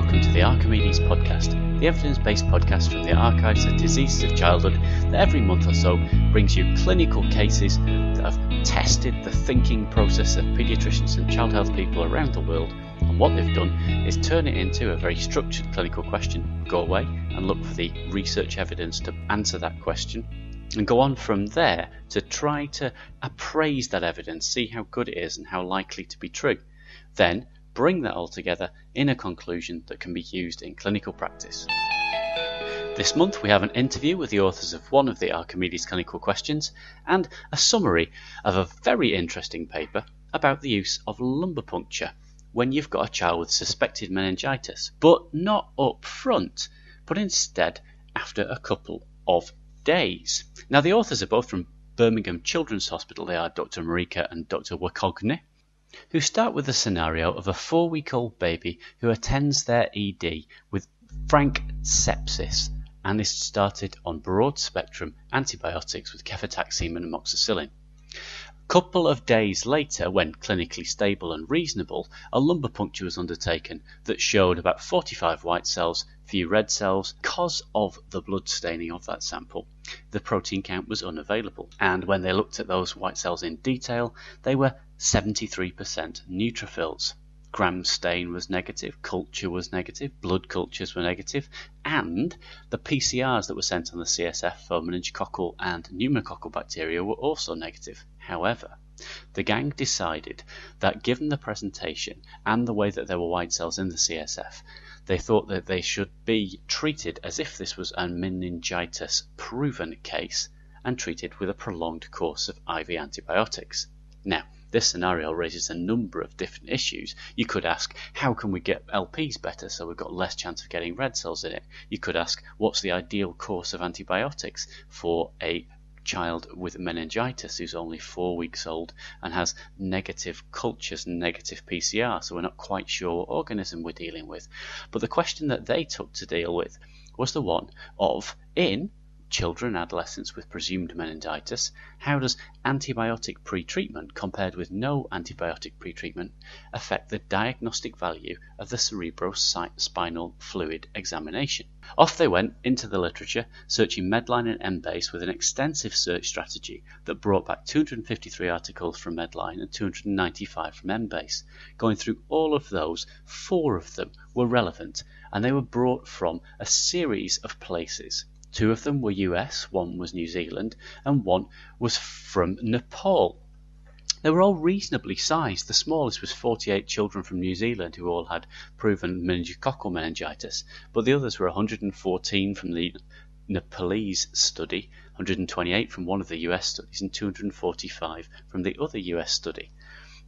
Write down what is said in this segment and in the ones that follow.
welcome to the Archimedes podcast, the evidence based podcast from the Archives of Diseases of Childhood that every month or so brings you clinical cases that have tested the thinking process of paediatricians and child health people around the world. And what they've done is turn it into a very structured clinical question, go away and look for the research evidence to answer that question, and go on from there to try to appraise that evidence, see how good it is and how likely to be true. Then bring that all together in a conclusion that can be used in clinical practice. This month we have an interview with the authors of one of the Archimedes clinical questions and a summary of a very interesting paper about the use of lumbar puncture when you've got a child with suspected meningitis, but not up front, but instead after a couple of days. Now the authors are both from Birmingham Children's Hospital. They are Dr. Marika and Dr. Wacogne who start with the scenario of a four week old baby who attends their ED with frank sepsis and is started on broad spectrum antibiotics with cefotaxime and amoxicillin. A couple of days later, when clinically stable and reasonable, a lumbar puncture was undertaken that showed about 45 white cells, few red cells. Because of the blood staining of that sample, the protein count was unavailable. And when they looked at those white cells in detail, they were 73% neutrophils. Gram stain was negative, culture was negative, blood cultures were negative, and the PCRs that were sent on the CSF for meningococcal and pneumococcal bacteria were also negative. However, the gang decided that given the presentation and the way that there were white cells in the CSF, they thought that they should be treated as if this was a meningitis proven case and treated with a prolonged course of IV antibiotics. Now, this scenario raises a number of different issues. You could ask, how can we get LPs better so we've got less chance of getting red cells in it? You could ask, what's the ideal course of antibiotics for a child with meningitis who's only four weeks old and has negative cultures and negative PCR, so we're not quite sure what organism we're dealing with. But the question that they took to deal with was the one of in children adolescents with presumed meningitis, how does antibiotic pretreatment compared with no antibiotic pretreatment affect the diagnostic value of the cerebrospinal fluid examination? Off they went into the literature, searching Medline and Embase with an extensive search strategy that brought back 253 articles from Medline and 295 from Embase. Going through all of those, four of them were relevant, and they were brought from a series of places. Two of them were US, one was New Zealand, and one was from Nepal. They were all reasonably sized. The smallest was 48 children from New Zealand who all had proven meningococcal meningitis, but the others were 114 from the Nepalese study, 128 from one of the US studies, and 245 from the other US study.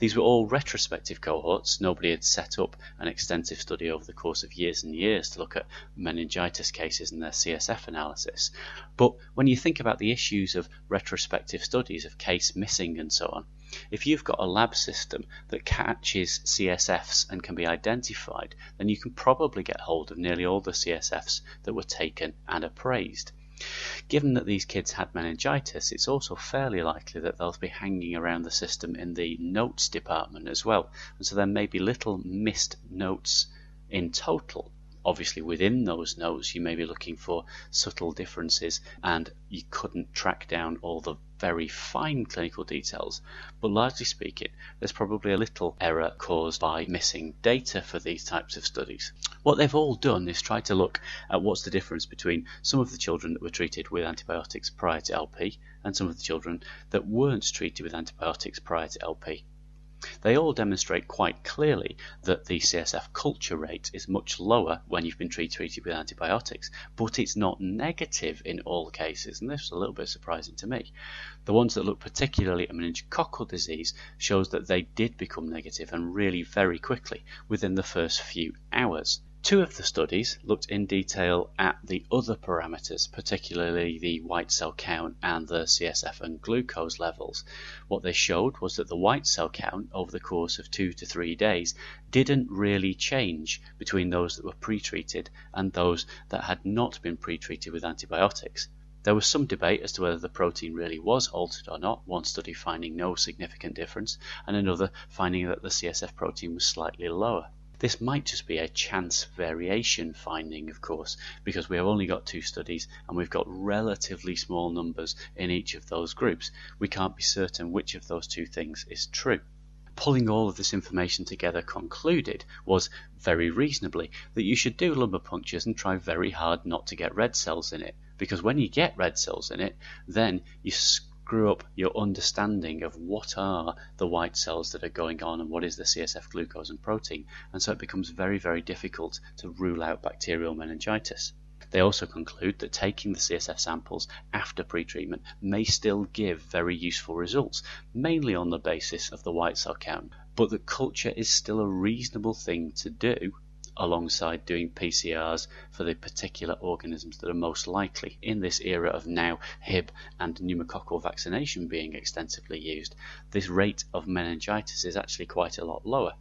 These were all retrospective cohorts. Nobody had set up an extensive study over the course of years and years to look at meningitis cases and their CSF analysis. But when you think about the issues of retrospective studies, of case missing and so on, if you've got a lab system that catches CSFs and can be identified, then you can probably get hold of nearly all the CSFs that were taken and appraised. Given that these kids had meningitis, it's also fairly likely that they'll be hanging around the system in the notes department as well, and so there may be little missed notes in total obviously within those notes you may be looking for subtle differences and you couldn't track down all the very fine clinical details. But largely speaking there's probably a little error caused by missing data for these types of studies. What they've all done is try to look at what's the difference between some of the children that were treated with antibiotics prior to LP and some of the children that weren't treated with antibiotics prior to LP they all demonstrate quite clearly that the CSF culture rate is much lower when you've been treated with antibiotics, but it's not negative in all cases, and this is a little bit surprising to me. The ones that look particularly at meningococcal disease shows that they did become negative and really very quickly within the first few hours. Two of the studies looked in detail at the other parameters, particularly the white cell count and the CSF and glucose levels. What they showed was that the white cell count over the course of two to three days didn't really change between those that were pre-treated and those that had not been pre-treated with antibiotics. There was some debate as to whether the protein really was altered or not, one study finding no significant difference, and another finding that the CSF protein was slightly lower. This might just be a chance variation finding, of course, because we have only got two studies and we've got relatively small numbers in each of those groups. We can't be certain which of those two things is true pulling all of this information together concluded was very reasonably that you should do lumbar punctures and try very hard not to get red cells in it because when you get red cells in it then you screw up your understanding of what are the white cells that are going on and what is the CSF glucose and protein. And so it becomes very very difficult to rule out bacterial meningitis. They also conclude that taking the CSF samples after pretreatment may still give very useful results, mainly on the basis of the white cell count, but that culture is still a reasonable thing to do alongside doing PCRs for the particular organisms that are most likely in this era of now Hib and pneumococcal vaccination being extensively used. This rate of meningitis is actually quite a lot lower,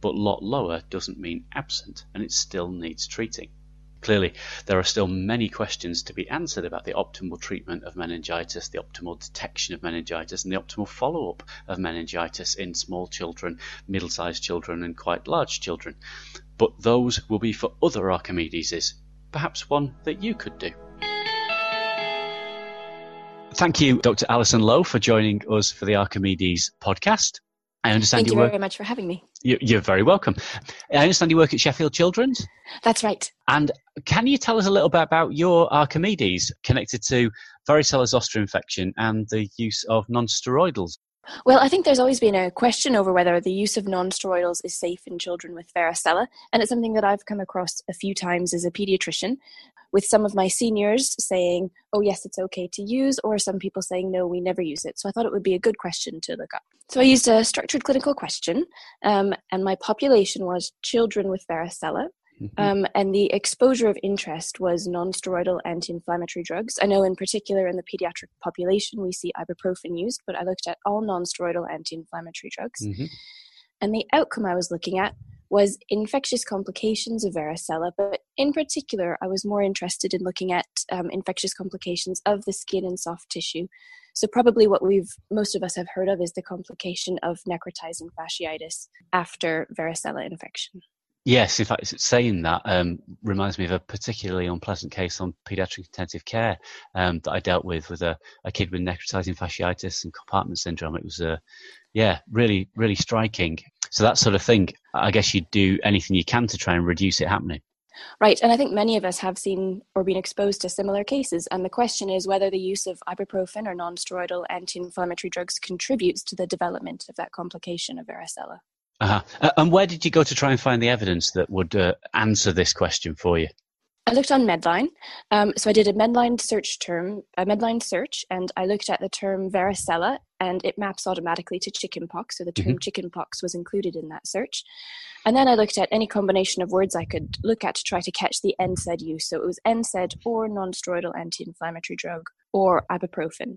but lot lower doesn't mean absent and it still needs treating. Clearly, there are still many questions to be answered about the optimal treatment of meningitis, the optimal detection of meningitis, and the optimal follow up of meningitis in small children, middle sized children, and quite large children. But those will be for other Archimedeses, perhaps one that you could do. Thank you, Dr. Alison Lowe, for joining us for the Archimedes podcast. I understand Thank you, work. very much for having me. You're very welcome. I understand you work at Sheffield Children's. That's right. And can you tell us a little bit about your Archimedes connected to varicella zoster infection and the use of non-steroidals? Well, I think there's always been a question over whether the use of non-steroidals is safe in children with varicella, and it's something that I've come across a few times as a pediatrician, with some of my seniors saying, "Oh yes, it's okay to use," or some people saying, "No, we never use it." So I thought it would be a good question to look up. So I used a structured clinical question, um, and my population was children with varicella, Mm-hmm. Um, and the exposure of interest was non-steroidal anti-inflammatory drugs. I know in particular in the pediatric population we see ibuprofen used, but I looked at all non-steroidal anti-inflammatory drugs. Mm-hmm. And the outcome I was looking at was infectious complications of varicella, but in particular, I was more interested in looking at um, infectious complications of the skin and soft tissue. So, probably what we've most of us have heard of is the complication of necrotizing fasciitis after varicella infection. Yes, in fact, saying that um, reminds me of a particularly unpleasant case on paediatric intensive care um, that I dealt with with a, a, kid with necrotizing fasciitis and compartment syndrome. It was, uh, yeah, really, really striking. So that sort of thing, I guess you'd do anything you can to try and reduce it happening. Right, and I think many of us have seen or been exposed to similar cases. And the question is whether the use of ibuprofen or non-steroidal anti-inflammatory drugs contributes to the development of that complication of varicella. Uh-huh. Uh, and where did you go to try and find the evidence that would uh, answer this question for you? I looked on Medline. Um, so I did a Medline search term, a Medline search, and I looked at the term varicella, and it maps automatically to chickenpox. So the term mm-hmm. chickenpox was included in that search. And then I looked at any combination of words I could look at to try to catch the NSAID use. So it was NSAID or non-steroidal anti-inflammatory drug or ibuprofen.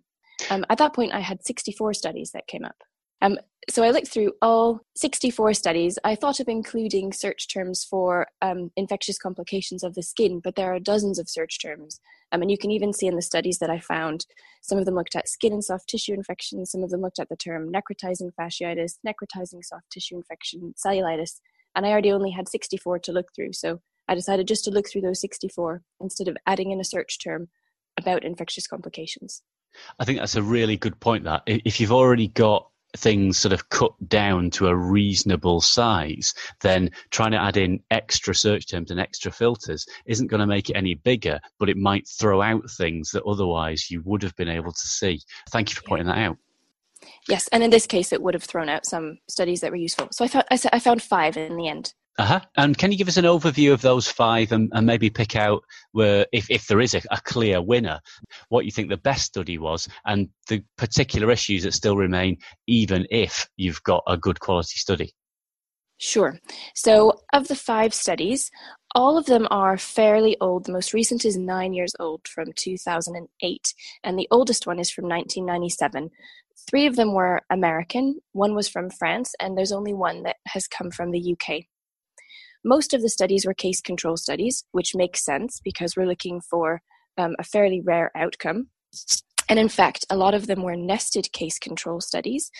Um, at that point, I had 64 studies that came up. Um, so I looked through all 64 studies. I thought of including search terms for um, infectious complications of the skin, but there are dozens of search terms. Um, and you can even see in the studies that I found, some of them looked at skin and soft tissue infections, some of them looked at the term necrotizing fasciitis, necrotizing soft tissue infection, cellulitis, and I already only had 64 to look through. So I decided just to look through those 64 instead of adding in a search term about infectious complications. I think that's a really good point. That if you've already got things sort of cut down to a reasonable size, then trying to add in extra search terms and extra filters isn't going to make it any bigger, but it might throw out things that otherwise you would have been able to see. Thank you for pointing that out. Yes, and in this case, it would have thrown out some studies that were useful. So I, found, I found five in the end. Uh-huh. And can you give us an overview of those five and, and maybe pick out where, if, if there is a, a, clear winner, what you think the best study was and the particular issues that still remain, even if you've got a good quality study? Sure. So, of the five studies, all of them are fairly old. The most recent is nine years old from 2008, and the oldest one is from 1997. Three of them were American, one was from France, and there's only one that has come from the UK. Most of the studies were case control studies, which makes sense because we're looking for um, a fairly rare outcome. And in fact, a lot of them were nested case control studies.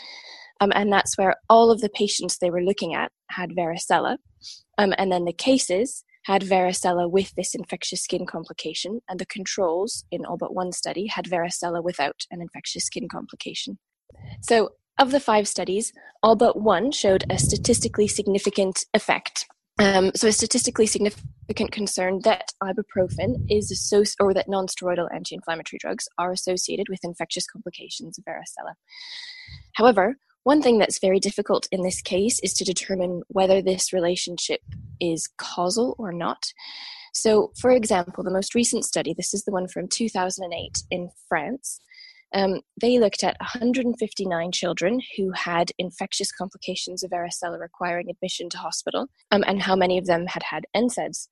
Um, and that's where all of the patients they were looking at had varicella. Um, and then the cases had varicella with this infectious skin complication, and the controls in all but one study had varicella without an infectious skin complication. So, of the five studies, all but one showed a statistically significant effect. Um, so, a statistically significant concern that ibuprofen is associated, or that non-steroidal anti-inflammatory drugs are associated with infectious complications of varicella. However, one thing that's very difficult in this case is to determine whether this relationship is causal or not. So, for example, the most recent study, this is the one from 2008 in France, um, they looked at 159 children who had infectious complications of varicella requiring admission to hospital um, and how many of them had had NSAIDs.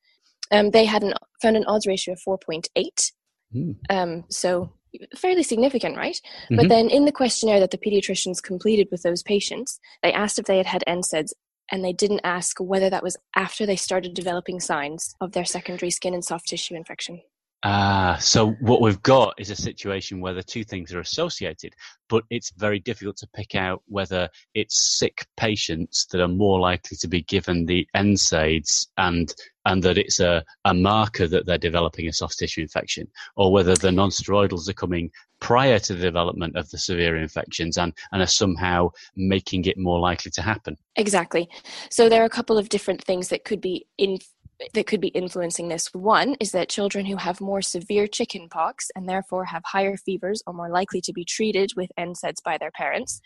Um, they had an, found an odds ratio of 4.8. Mm. Um, so fairly significant, right? Mm-hmm. But then in the questionnaire that the pediatricians completed with those patients, they asked if they had had NSAIDs and they didn't ask whether that was after they started developing signs of their secondary skin and soft tissue infection. Ah, so what we've got is a situation where the two things are associated, but it's very difficult to pick out whether it's sick patients that are more likely to be given the NSAIDs and and that it's a, a marker that they're developing a soft tissue infection, or whether the non-steroidals are coming prior to the development of the severe infections and, and are somehow making it more likely to happen. Exactly. So there are a couple of different things that could be in that could be influencing this. One is that children who have more severe chicken pox and therefore have higher fevers are more likely to be treated with NSAIDs by their parents.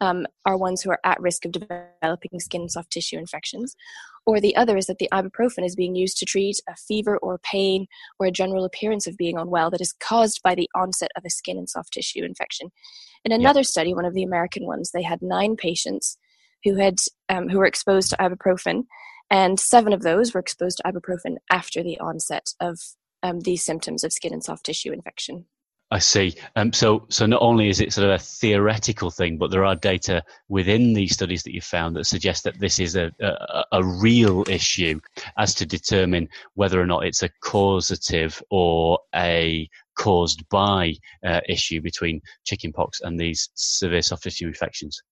Um, are ones who are at risk of developing skin soft tissue infections. Or the other is that the ibuprofen is being used to treat a fever or pain or a general appearance of being unwell that is caused by the onset of a skin and soft tissue infection. In another study, one of the American ones, they had nine patients who had um, who were exposed to ibuprofen and seven of those were exposed to ibuprofen after the onset of um, these symptoms of skin and soft tissue infection. I see. Um, so, so not only is it sort of a theoretical thing, but there are data within these studies that you found that suggest that this is a, a, a real issue as to determine whether or not it's a causative or a caused by uh, issue between chickenpox and these severe soft tissue infections.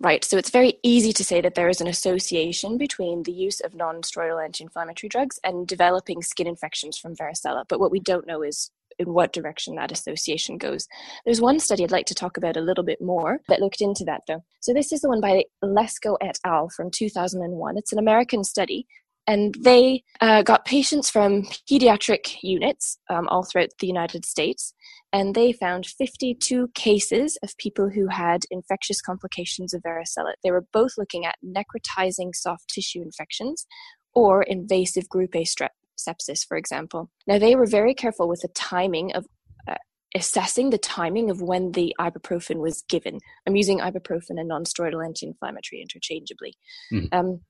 Right, so it's very easy to say that there is an association between the use of non steroidal anti inflammatory drugs and developing skin infections from varicella. But what we don't know is in what direction that association goes. There's one study I'd like to talk about a little bit more that looked into that though. So this is the one by Lesko et al. from 2001. It's an American study and they uh, got patients from pediatric units um, all throughout the United States, and they found 52 cases of people who had infectious complications of varicella. They were both looking at necrotizing soft tissue infections or invasive group A strep sepsis, for example. Now, they were very careful with the timing of uh, assessing the timing of when the ibuprofen was given. I'm using ibuprofen and non-steroidal anti-inflammatory interchangeably. Mm. Um,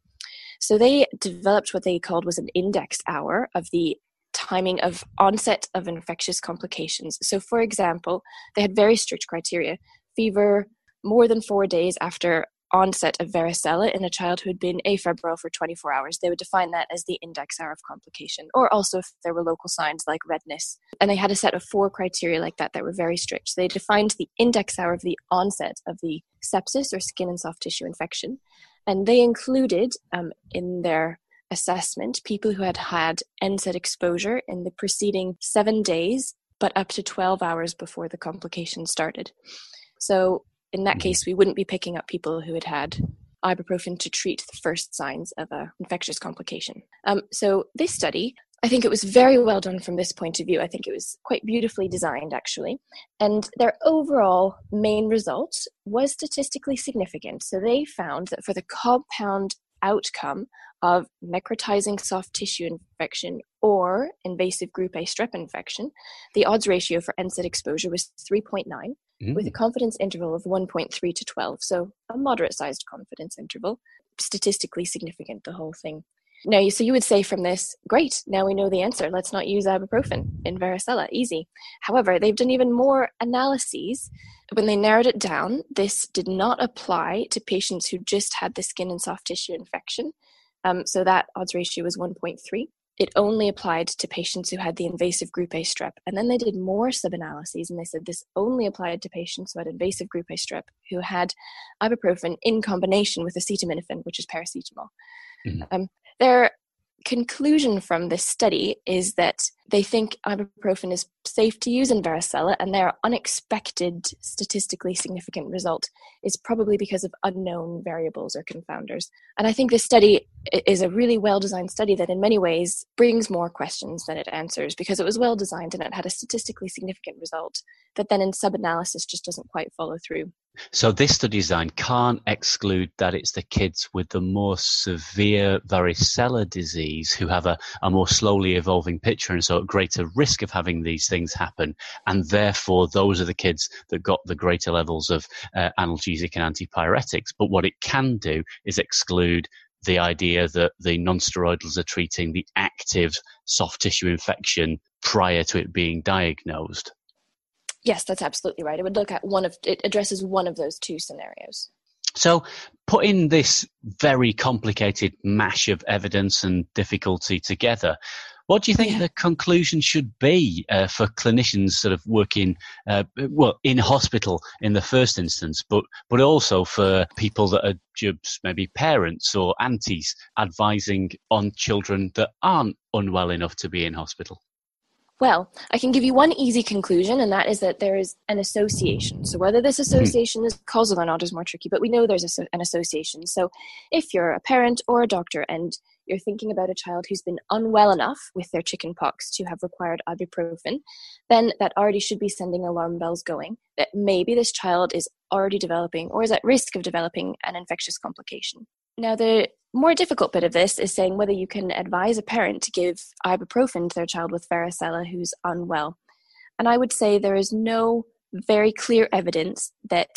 so they developed what they called was an index hour of the timing of onset of infectious complications. So, for example, they had very strict criteria fever more than four days after onset of varicella in a child who had been afebrile for 24 hours. They would define that as the index hour of complication, or also if there were local signs like redness. And they had a set of four criteria like that that were very strict. So they defined the index hour of the onset of the sepsis or skin and soft tissue infection. And they included um, in their assessment people who had had NSAID exposure in the preceding seven days, but up to 12 hours before the complication started. So, in that mm-hmm. case, we wouldn't be picking up people who had had ibuprofen to treat the first signs of an infectious complication. Um, so, this study I think it was very well done from this point of view. I think it was quite beautifully designed, actually. And their overall main result was statistically significant. So they found that for the compound outcome of necrotizing soft tissue infection or invasive group A strep infection, the odds ratio for NSAID exposure was 3.9, mm. with a confidence interval of 1.3 to 12. So a moderate sized confidence interval. Statistically significant, the whole thing. Now, so you would say from this, great, now we know the answer. Let's not use ibuprofen in varicella. Easy. However, they've done even more analyses. When they narrowed it down, this did not apply to patients who just had the skin and soft tissue infection. Um, so that odds ratio was 1.3. it only applied to patients who had the invasive group A strep. And then they did more sub-analyses and they said this only applied to patients who had invasive group A strep who had ibuprofen in combination with acetaminophen, which is paracetamol. Mm-hmm. Um, there conclusion from this study is that they think ibuprofen is safe to use in varicella, and their unexpected statistically significant result is probably because of unknown variables or confounders. And I think this study is a really well designed study that, in many ways, brings more questions than it answers because it was well designed and it had a statistically significant result that then in sub analysis just doesn't quite follow through. So this study design can't exclude that it's the kids with the more severe varicella disease who have a, a more slowly evolving picture and so at greater risk of having these things happen. And therefore, those are the kids that got the greater levels of uh, analgesic and antipyretics. But what it can do is exclude the idea that the non-steroidals are treating the active soft tissue infection prior to it being diagnosed. Yes, that's absolutely right. It would look at one of it addresses one of those two scenarios. So, putting this very complicated mash of evidence and difficulty together, what do you think yeah. the conclusion should be uh, for clinicians sort of working, uh, well, in hospital in the first instance, but but also for people that are just maybe parents or aunties advising on children that aren't unwell enough to be in hospital? Well, I can give you one easy conclusion, and that is that there is an association. So, whether this hmm. association is causal or not is more tricky, but we know there's a, an association. So, if you're a parent or a doctor and you're thinking about a child who's been unwell enough with their chickenpox to have required ibuprofen, then that already should be sending alarm bells going that maybe this child is already developing or is at risk of developing an infectious complication. Now, the more difficult bit of this is saying whether you can advise a parent to give ibuprofen to their child with varicella who's unwell. And I would say there is no very clear evidence that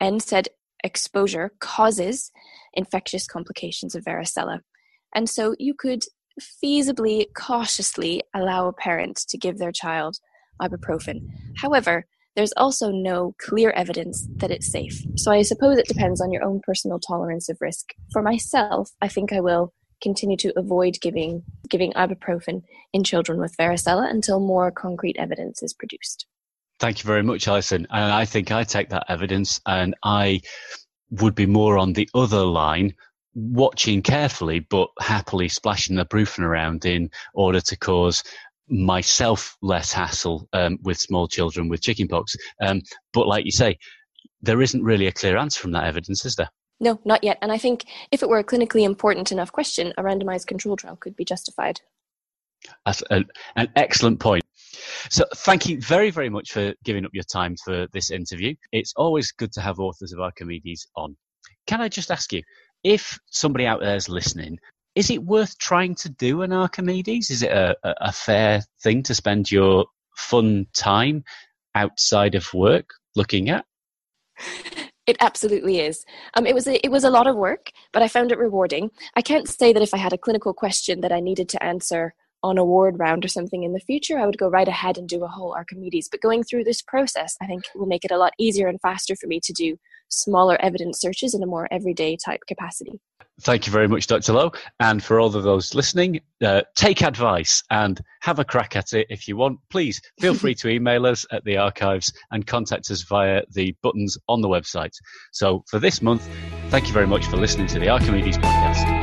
NSAID exposure causes infectious complications of varicella. And so you could feasibly, cautiously allow a parent to give their child ibuprofen. However, there's also no clear evidence that it's safe. So I suppose it depends on your own personal tolerance of risk. For myself, I think I will continue to avoid giving giving ibuprofen in children with varicella until more concrete evidence is produced. Thank you very much, Alison. And I think I take that evidence and I would be more on the other line watching carefully but happily splashing the ibuprofen around in order to cause myself less hassle um, with small children with chickenpox. Um, but like you say, there isn't really a clear answer from that evidence, is there? No, not yet. And I think if it were a clinically important enough question, a randomized control trial could be justified. That's an, an excellent point. So, thank you very, very much for giving up your time for this interview. It's always good to have authors of Archimedes on. Can I just ask you, if somebody out there is listening is it worth trying to do an Archimedes? Is it a, a fair thing to spend your fun time outside of work looking at? It absolutely is. Um, it was a, it was a lot of work, but I found it rewarding. I can't say that if I had a clinical question that I needed to answer on a ward round or something in the future, I would go right ahead and do a whole Archimedes. But going through this process, I think will make it a lot easier and faster for me to do smaller evidence searches in a more everyday type capacity. Thank you very much, Dr. Lowe. And for all of those listening, uh, take advice and have a crack at it if you want. Please feel free to email us at the archives and contact us via the buttons on the website. So for this month, thank you very much for listening to the Archimedes podcast.